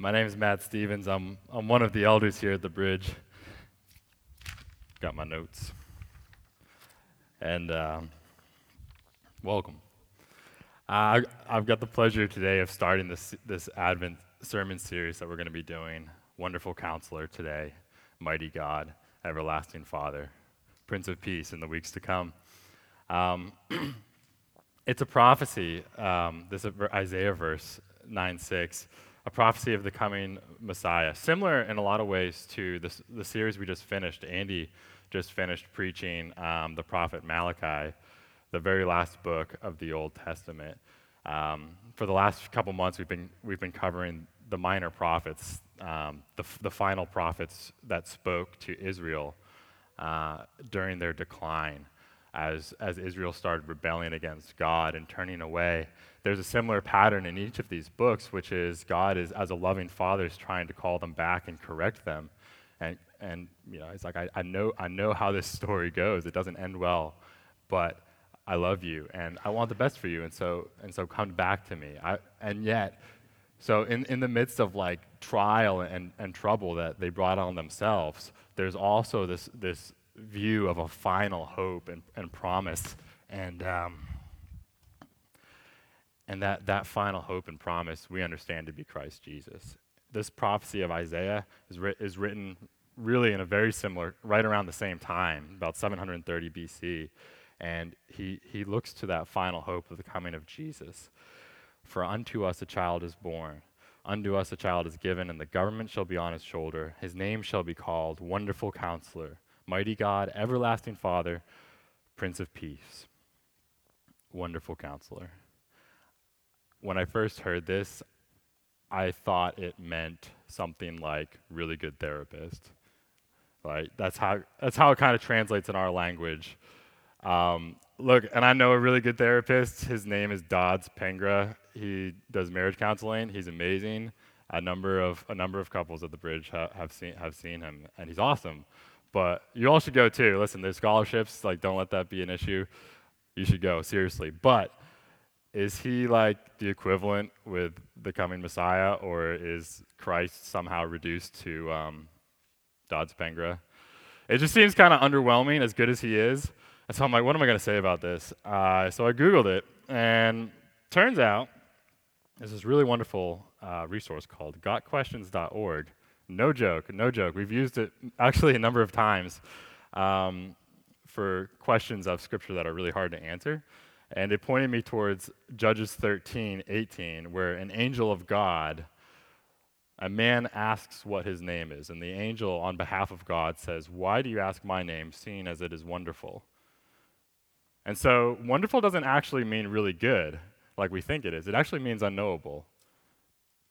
My name is Matt Stevens. I'm, I'm one of the elders here at the bridge. Got my notes. And um, welcome. Uh, I've got the pleasure today of starting this, this Advent sermon series that we're going to be doing. Wonderful counselor today, mighty God, everlasting Father, Prince of Peace in the weeks to come. Um, it's a prophecy, um, this Isaiah verse 9 6 a prophecy of the coming Messiah. Similar in a lot of ways to this, the series we just finished. Andy just finished preaching um, the prophet Malachi, the very last book of the Old Testament. Um, for the last couple months, we've been, we've been covering the minor prophets, um, the, the final prophets that spoke to Israel uh, during their decline as, as Israel started rebelling against God and turning away there's a similar pattern in each of these books, which is God is, as a loving father, is trying to call them back and correct them. And, and you know, it's like, I, I, know, I know how this story goes. It doesn't end well, but I love you, and I want the best for you, and so, and so come back to me. I, and yet, so in, in the midst of like trial and, and trouble that they brought on themselves, there's also this, this view of a final hope and, and promise. And, um, and that, that final hope and promise we understand to be Christ Jesus. This prophecy of Isaiah is, ri- is written really in a very similar, right around the same time, about 730 BC. And he, he looks to that final hope of the coming of Jesus. For unto us a child is born, unto us a child is given, and the government shall be on his shoulder. His name shall be called Wonderful Counselor, Mighty God, Everlasting Father, Prince of Peace. Wonderful Counselor when I first heard this, I thought it meant something like really good therapist. Right? That's how that's how it kind of translates in our language. Um, look, and I know a really good therapist. His name is Dodds Pengra. He does marriage counseling. He's amazing. A number of a number of couples at the bridge ha- have seen have seen him, and he's awesome. But you all should go too. Listen, there's scholarships. Like, don't let that be an issue. You should go seriously. But is he like the equivalent with the coming Messiah, or is Christ somehow reduced to um, Dodds Pengra? It just seems kind of underwhelming, as good as he is. And so I'm like, what am I going to say about this? Uh, so I Googled it, and turns out there's this really wonderful uh, resource called gotquestions.org. No joke, no joke. We've used it actually a number of times um, for questions of Scripture that are really hard to answer. And it pointed me towards Judges 13, 18, where an angel of God, a man asks what his name is. And the angel, on behalf of God, says, Why do you ask my name, seeing as it is wonderful? And so, wonderful doesn't actually mean really good, like we think it is. It actually means unknowable,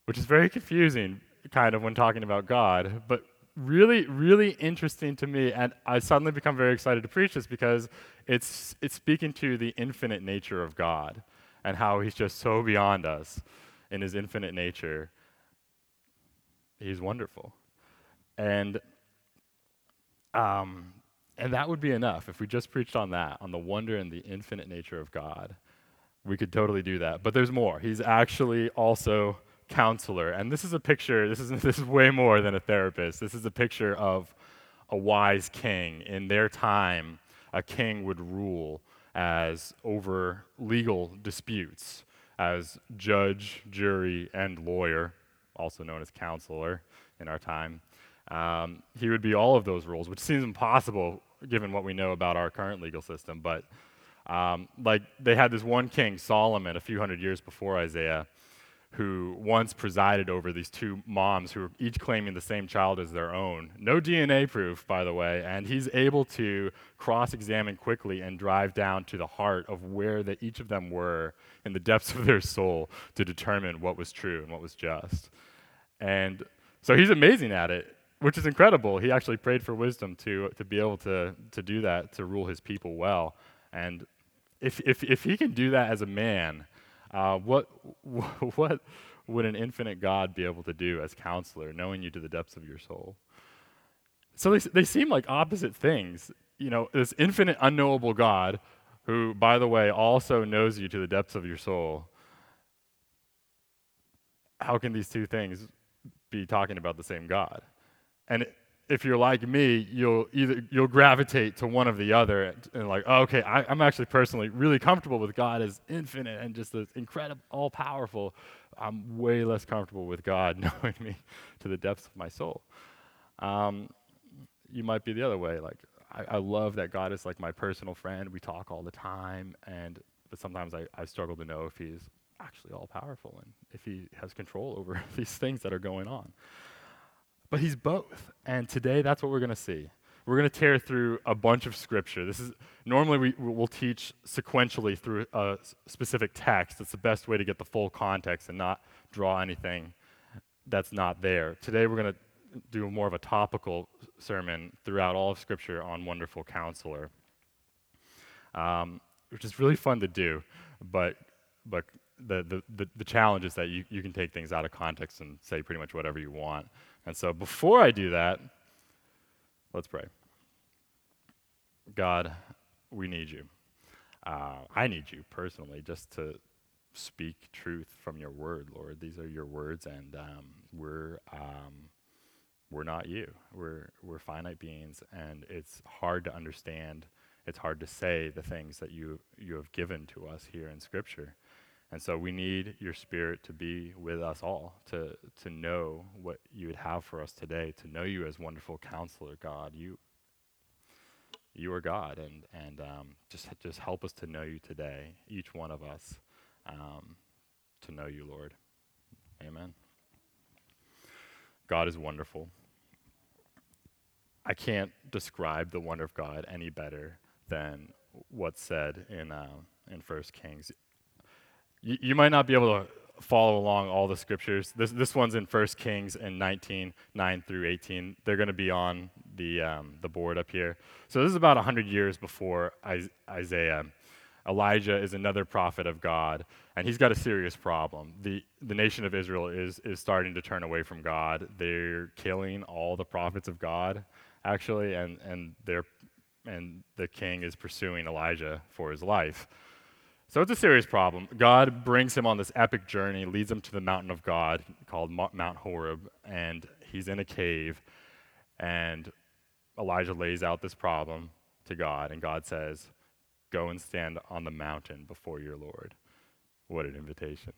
which is very confusing, kind of, when talking about God. But really, really interesting to me, and I suddenly become very excited to preach this because it's, it's speaking to the infinite nature of God and how He's just so beyond us in His infinite nature. He's wonderful. And, um, and that would be enough if we just preached on that, on the wonder and the infinite nature of God. We could totally do that. But there's more. He's actually also counselor. And this is a picture, this is, this is way more than a therapist. This is a picture of a wise king. In their time, a king would rule as over legal disputes, as judge, jury, and lawyer, also known as counselor in our time. Um, he would be all of those roles, which seems impossible given what we know about our current legal system. But um, like they had this one king, Solomon, a few hundred years before Isaiah, who once presided over these two moms who were each claiming the same child as their own. No DNA proof, by the way, and he's able to cross examine quickly and drive down to the heart of where the, each of them were in the depths of their soul to determine what was true and what was just. And so he's amazing at it, which is incredible. He actually prayed for wisdom to, to be able to, to do that, to rule his people well. And if, if, if he can do that as a man, uh, what, what would an infinite God be able to do as counselor, knowing you to the depths of your soul? So they, they seem like opposite things. You know, this infinite, unknowable God, who, by the way, also knows you to the depths of your soul. How can these two things be talking about the same God. And if you're like me, you'll either you'll gravitate to one of the other, and, like, oh, okay, I, am actually personally really comfortable with God as infinite and just as incredible, all powerful. I'm way less comfortable with God knowing me to the depths of my soul. Um, you might be the other way. Like, I, I, love that God is like my personal friend. We talk all the time, and but sometimes I, I struggle to know if He's actually all powerful and if He has control over these things that are going on. But He's both, and today that's what we're going to see. We're going to tear through a bunch of scripture. This is normally we will teach sequentially through a specific text. It's the best way to get the full context and not draw anything that's not there. Today we're going to do more of a topical sermon throughout all of Scripture on Wonderful Counselor, um, which is really fun to do, but but the, the, the, challenge is that you, you can take things out of context and say pretty much whatever you want. And so before I do that, let's pray. God, we need you. Uh, I need you personally just to speak truth from your word, Lord. These are your words, and um, we're um, we're not you. We're we're finite beings, and it's hard to understand. It's hard to say the things that you you have given to us here in Scripture, and so we need your Spirit to be with us all to to know what you would have for us today. To know you as wonderful Counselor, God. You you are God, and and um, just just help us to know you today, each one of us, um, to know you, Lord. Amen. God is wonderful. I can't describe the wonder of God any better than what's said in uh, in First Kings. Y- you might not be able to follow along all the scriptures. This this one's in First Kings in 19 9 through 18. They're going to be on the um, the board up here. So this is about 100 years before Isaiah. Elijah is another prophet of God, and he's got a serious problem. The, the nation of Israel is, is starting to turn away from God. They're killing all the prophets of God, actually, and, and, they're, and the king is pursuing Elijah for his life. So it's a serious problem. God brings him on this epic journey, leads him to the mountain of God called Mount Horeb, and he's in a cave. And Elijah lays out this problem to God, and God says, Go and stand on the mountain before your Lord. What an invitation.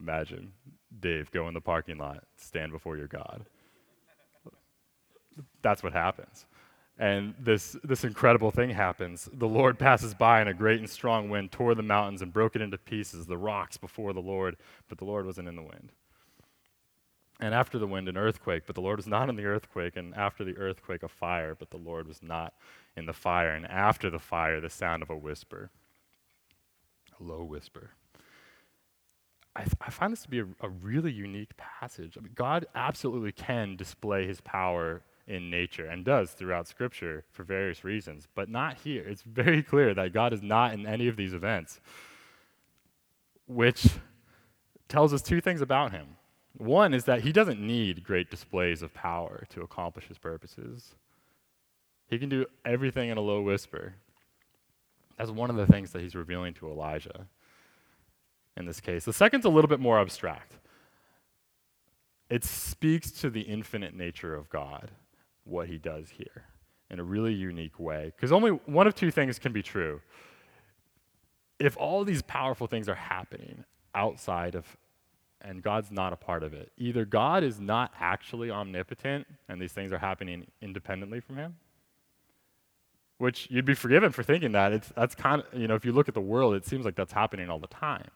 Imagine, Dave, go in the parking lot, stand before your God. That's what happens. And this, this incredible thing happens. The Lord passes by, and a great and strong wind tore the mountains and broke it into pieces, the rocks before the Lord, but the Lord wasn't in the wind. And after the wind, an earthquake, but the Lord was not in the earthquake. And after the earthquake, a fire, but the Lord was not in the fire. And after the fire, the sound of a whisper, a low whisper. I, th- I find this to be a, a really unique passage. I mean, God absolutely can display his power in nature and does throughout Scripture for various reasons, but not here. It's very clear that God is not in any of these events, which tells us two things about him. One is that he doesn't need great displays of power to accomplish his purposes. He can do everything in a low whisper. That's one of the things that he's revealing to Elijah in this case. The second's a little bit more abstract. It speaks to the infinite nature of God, what he does here, in a really unique way. Because only one of two things can be true. If all these powerful things are happening outside of and God's not a part of it. Either God is not actually omnipotent and these things are happening independently from him, which you'd be forgiven for thinking that. It's, that's kind of, you know, if you look at the world, it seems like that's happening all the time.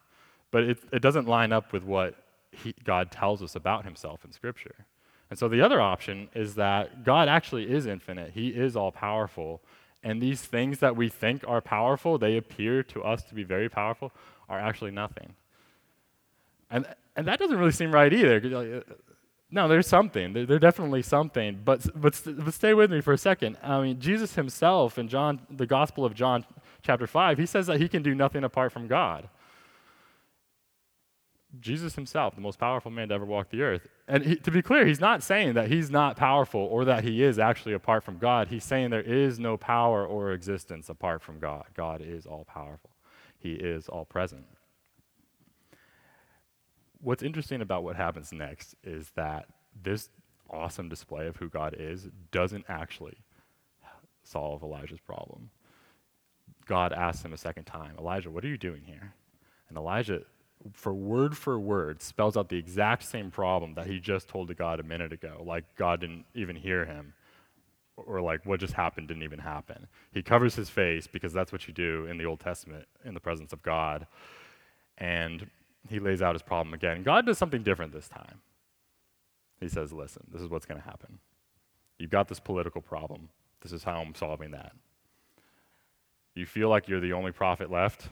But it, it doesn't line up with what he, God tells us about himself in Scripture. And so the other option is that God actually is infinite, He is all powerful. And these things that we think are powerful, they appear to us to be very powerful, are actually nothing. And, and that doesn't really seem right either. Uh, no, there's something. There, there's definitely something. But, but, but stay with me for a second. I mean, Jesus himself in John, the Gospel of John, chapter 5, he says that he can do nothing apart from God. Jesus himself, the most powerful man to ever walk the earth. And he, to be clear, he's not saying that he's not powerful or that he is actually apart from God. He's saying there is no power or existence apart from God. God is all powerful, he is all present what's interesting about what happens next is that this awesome display of who God is doesn't actually solve Elijah's problem. God asks him a second time, Elijah, what are you doing here? And Elijah, for word for word, spells out the exact same problem that he just told to God a minute ago, like God didn't even hear him, or like what just happened didn't even happen. He covers his face because that's what you do in the Old Testament in the presence of God. And he lays out his problem again. God does something different this time. He says, Listen, this is what's going to happen. You've got this political problem. This is how I'm solving that. You feel like you're the only prophet left?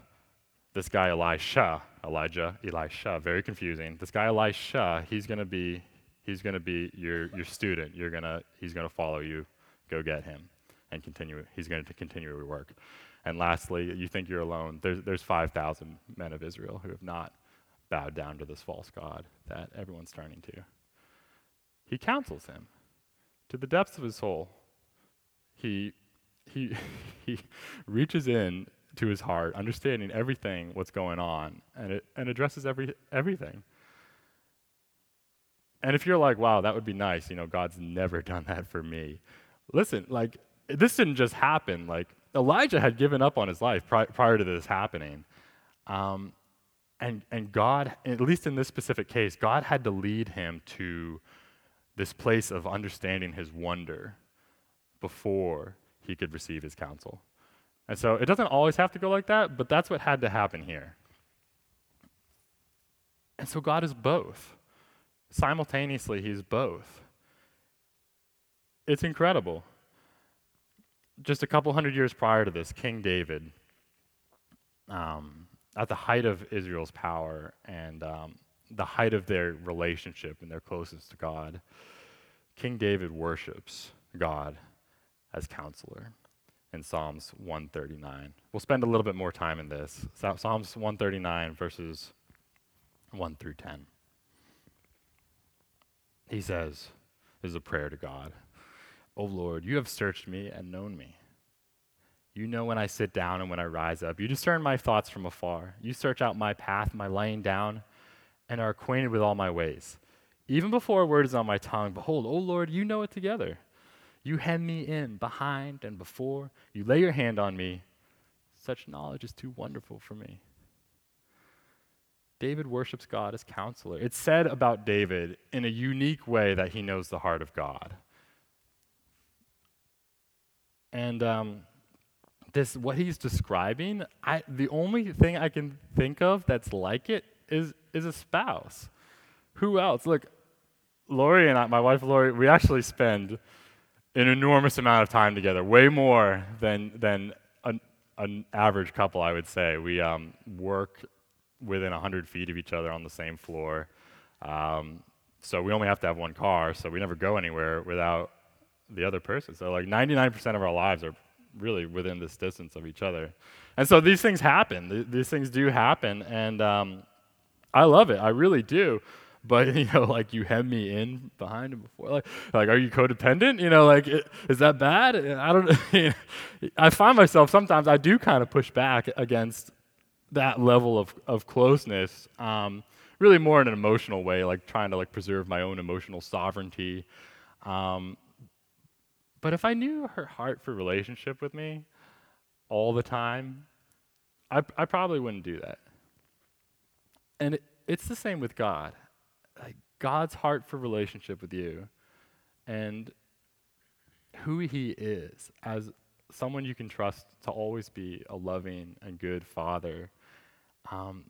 This guy, Elisha, Elijah, Elisha, very confusing. This guy, Elisha, he's going to be. He's going to be your, your student. You're gonna, he's going to follow you. Go get him and continue. He's going to continue your work. And lastly, you think you're alone. There's, there's 5,000 men of Israel who have not bowed down to this false God that everyone's turning to. He counsels him to the depths of his soul. He, he, he reaches in to his heart, understanding everything what's going on, and, it, and addresses every, everything. And if you're like, wow, that would be nice, you know, God's never done that for me. Listen, like, this didn't just happen. Like, Elijah had given up on his life pri- prior to this happening. Um, and, and God, at least in this specific case, God had to lead him to this place of understanding his wonder before he could receive his counsel. And so it doesn't always have to go like that, but that's what had to happen here. And so God is both. Simultaneously, he's both. It's incredible. Just a couple hundred years prior to this, King David, um, at the height of Israel's power and um, the height of their relationship and their closeness to God, King David worships God as counselor in Psalms 139. We'll spend a little bit more time in this. Psalms 139, verses 1 through 10. He says, This is a prayer to God. O Lord, you have searched me and known me. You know when I sit down and when I rise up. You discern my thoughts from afar. You search out my path, my lying down, and are acquainted with all my ways. Even before a word is on my tongue, behold, O Lord, you know it together. You hem me in behind and before. You lay your hand on me. Such knowledge is too wonderful for me. David worships God as counselor. It's said about David in a unique way that he knows the heart of God. And um, this what he's describing, I, the only thing I can think of that's like it is is a spouse. Who else? Look, Lori and I, my wife Lori, we actually spend an enormous amount of time together, way more than than an, an average couple, I would say. We um, work within 100 feet of each other on the same floor. Um, so we only have to have one car, so we never go anywhere without the other person. So like 99% of our lives are really within this distance of each other. And so these things happen. Th- these things do happen, and um, I love it. I really do. But you know, like you hem me in behind and before, like, like are you codependent? You know, like is that bad? I don't. I find myself sometimes I do kind of push back against that level of of closeness. Um, really more in an emotional way, like trying to like preserve my own emotional sovereignty. Um, but if I knew her heart for relationship with me all the time, I, I probably wouldn't do that. And it, it's the same with God. God's heart for relationship with you and who He is as someone you can trust to always be a loving and good father. Um,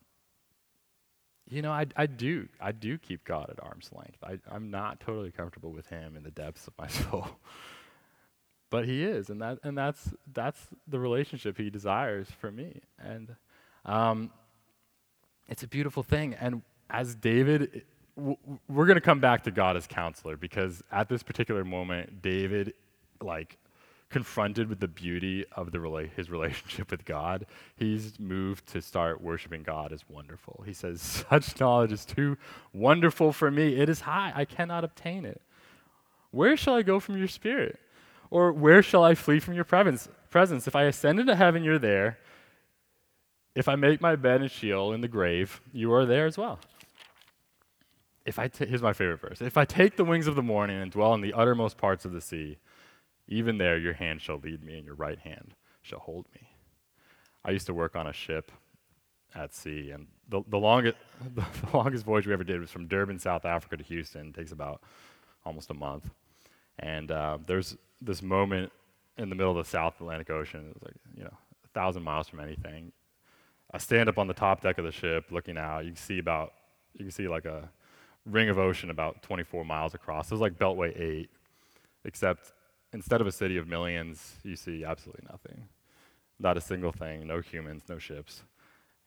you know, I, I do. I do keep God at arm's length. I, I'm not totally comfortable with Him in the depths of my soul but he is, and that and that's that's the relationship he desires for me, and um, it's a beautiful thing. And as David, we're going to come back to God as counselor because at this particular moment, David, like confronted with the beauty of the rela- his relationship with God, he's moved to start worshiping God as wonderful. He says, "Such knowledge is too wonderful for me; it is high; I cannot obtain it. Where shall I go from your spirit?" Or where shall I flee from your presence? If I ascend into heaven, you're there. If I make my bed in Sheol in the grave, you are there as well. If I ta- here's my favorite verse. If I take the wings of the morning and dwell in the uttermost parts of the sea, even there your hand shall lead me and your right hand shall hold me. I used to work on a ship at sea, and the, the, longest, the longest voyage we ever did was from Durban, South Africa to Houston. It takes about almost a month. And uh, there's this moment in the middle of the South Atlantic Ocean, it's like, you know, a thousand miles from anything. I stand up on the top deck of the ship looking out. You can see about, you can see like a ring of ocean about 24 miles across. It was like Beltway 8, except instead of a city of millions, you see absolutely nothing. Not a single thing, no humans, no ships.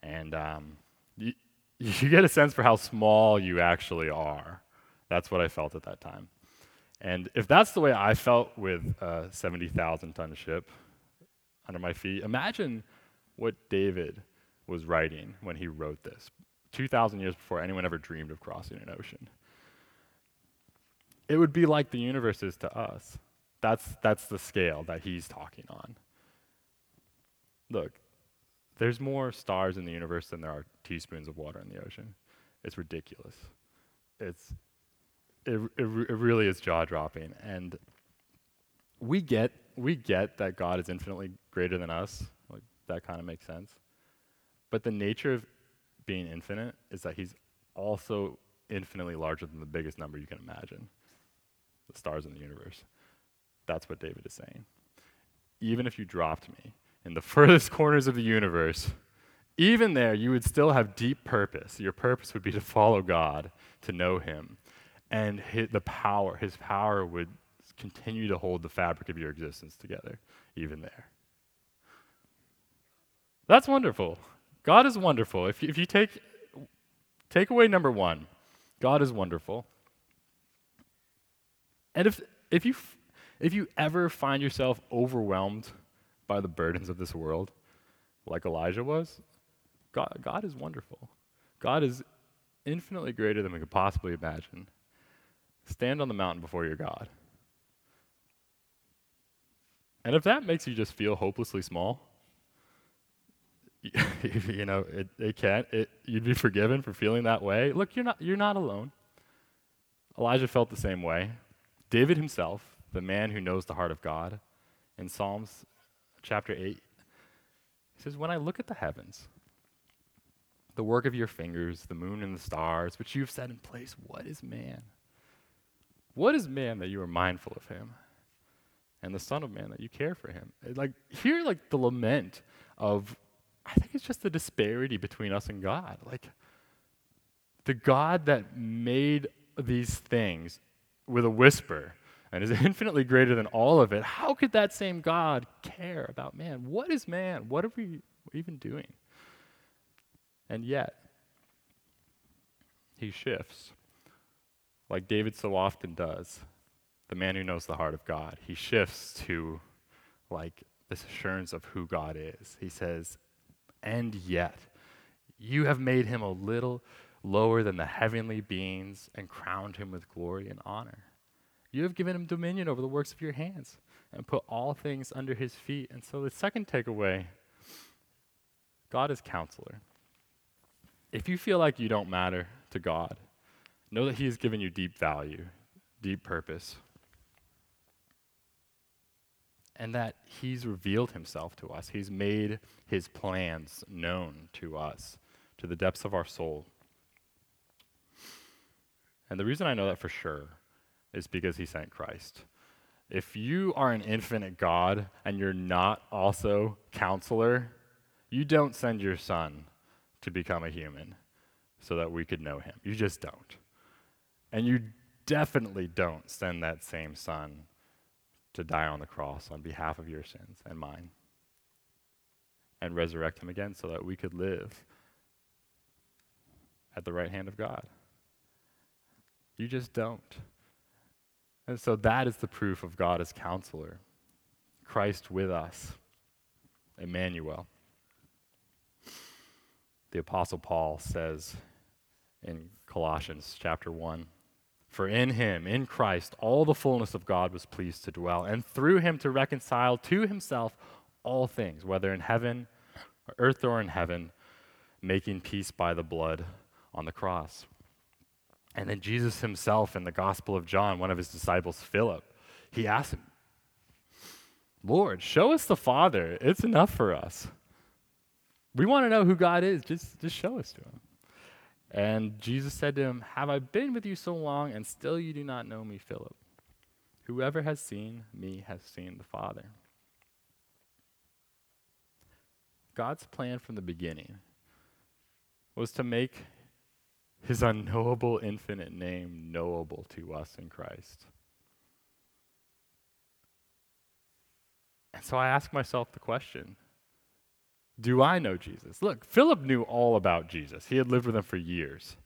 And um, you, you get a sense for how small you actually are. That's what I felt at that time. And if that's the way I felt with a 70,000 ton ship under my feet, imagine what David was writing when he wrote this 2,000 years before anyone ever dreamed of crossing an ocean. It would be like the universe is to us. That's, that's the scale that he's talking on. Look, there's more stars in the universe than there are teaspoons of water in the ocean. It's ridiculous. It's, it, it, it really is jaw dropping. And we get, we get that God is infinitely greater than us. Like, that kind of makes sense. But the nature of being infinite is that he's also infinitely larger than the biggest number you can imagine the stars in the universe. That's what David is saying. Even if you dropped me in the furthest corners of the universe, even there, you would still have deep purpose. Your purpose would be to follow God, to know Him. And his, the power, His power would continue to hold the fabric of your existence together, even there. That's wonderful. God is wonderful. If you, if you take, take away number one, God is wonderful. And if, if, you, if you ever find yourself overwhelmed by the burdens of this world, like Elijah was, God, God is wonderful. God is infinitely greater than we could possibly imagine. Stand on the mountain before your God. And if that makes you just feel hopelessly small, you know, it, it can't. It, you'd be forgiven for feeling that way. Look, you're not, you're not alone. Elijah felt the same way. David himself, the man who knows the heart of God, in Psalms chapter 8, he says, When I look at the heavens, the work of your fingers, the moon and the stars, which you've set in place, what is man? What is man that you are mindful of him? And the Son of Man that you care for him. Like, hear like the lament of I think it's just the disparity between us and God. Like, the God that made these things with a whisper and is infinitely greater than all of it, how could that same God care about man? What is man? What are we even doing? And yet, he shifts, like David so often does, the man who knows the heart of God. He shifts to, like, this assurance of who God is. He says, and yet you have made him a little lower than the heavenly beings and crowned him with glory and honor. You have given him dominion over the works of your hands and put all things under his feet. And so the second takeaway God is counselor. If you feel like you don't matter to God, know that he has given you deep value, deep purpose, and that He's revealed Himself to us. He's made His plans known to us, to the depths of our soul. And the reason I know that for sure is because He sent Christ. If you are an infinite God and you're not also counselor, you don't send your son to become a human so that we could know him. You just don't. And you definitely don't send that same son to die on the cross on behalf of your sins and mine and resurrect him again so that we could live at the right hand of God. You just don't. And so that is the proof of God as counselor. Christ with us, Emmanuel. The Apostle Paul says in Colossians chapter 1 for in him, in Christ, all the fullness of God was pleased to dwell, and through him to reconcile to himself all things, whether in heaven, or earth, or in heaven, making peace by the blood on the cross. And then Jesus himself in the Gospel of John, one of his disciples, Philip, he asked him, Lord, show us the Father. It's enough for us. We want to know who God is. Just, just show us to him. And Jesus said to him, Have I been with you so long, and still you do not know me, Philip? Whoever has seen me has seen the Father. God's plan from the beginning was to make his unknowable infinite name knowable to us in Christ. And so I ask myself the question Do I know Jesus? Look, Philip knew all about Jesus, he had lived with him for years.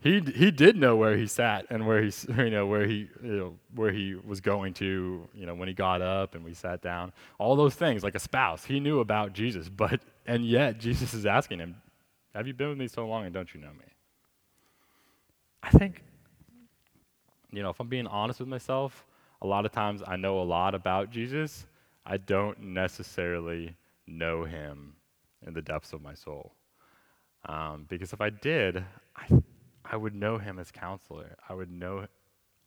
He, he did know where he sat and where he you know where he you know, where he was going to you know when he got up and we sat down all those things like a spouse he knew about Jesus but and yet Jesus is asking him have you been with me so long and don't you know me I think you know if I'm being honest with myself a lot of times I know a lot about Jesus, I don't necessarily know him in the depths of my soul. Um, because if I did, I, I would know him as counselor. I would know,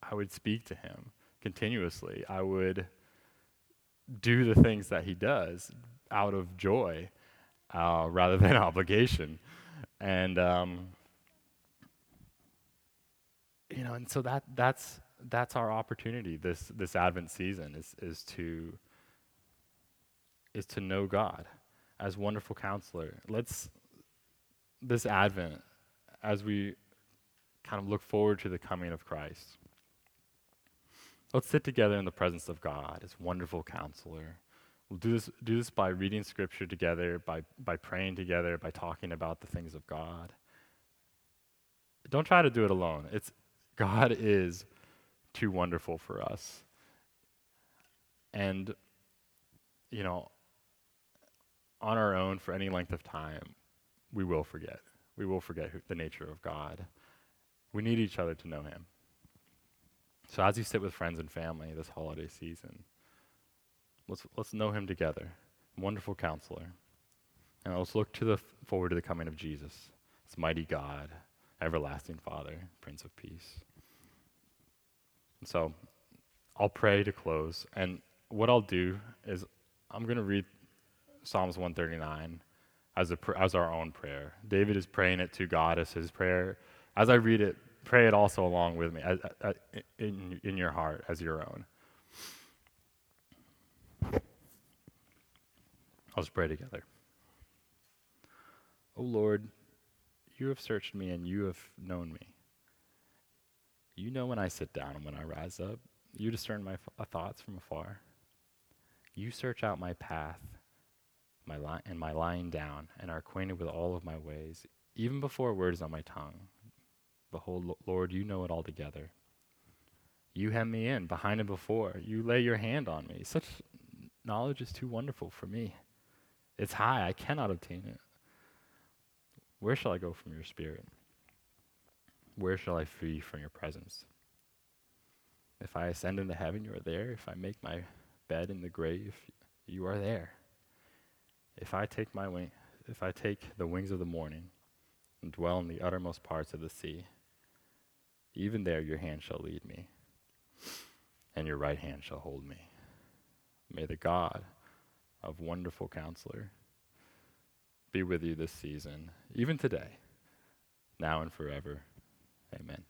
I would speak to him continuously. I would do the things that he does out of joy uh, rather than obligation. And, um, you know, and so that, that's, that's our opportunity this this Advent season is is to is to know God as wonderful counselor. Let's this Advent as we kind of look forward to the coming of Christ. Let's sit together in the presence of God as wonderful counselor. We'll do this, do this by reading scripture together, by, by praying together, by talking about the things of God. Don't try to do it alone. It's God is too wonderful for us. And, you know, on our own for any length of time, we will forget. We will forget who, the nature of God. We need each other to know Him. So as you sit with friends and family this holiday season, let's, let's know Him together. Wonderful counselor. And let's look to the forward to the coming of Jesus, this mighty God, everlasting Father, Prince of Peace. So I'll pray to close. And what I'll do is I'm going to read Psalms 139 as, a, as our own prayer. David is praying it to God as his prayer. As I read it, pray it also along with me as, as, in, in your heart as your own. Let's pray together. O oh Lord, you have searched me and you have known me. You know when I sit down and when I rise up. You discern my f- uh, thoughts from afar. You search out my path my li- and my lying down, and are acquainted with all of my ways, even before words on my tongue. Behold, Lord, you know it altogether. You hem me in, behind and before. You lay your hand on me. Such knowledge is too wonderful for me. It's high, I cannot obtain it. Where shall I go from your spirit? Where shall I flee from your presence? If I ascend into heaven, you are there. If I make my bed in the grave, you are there. If I take my wing, if I take the wings of the morning and dwell in the uttermost parts of the sea, even there your hand shall lead me, and your right hand shall hold me. May the God of wonderful counselor be with you this season, even today, now and forever. Amen.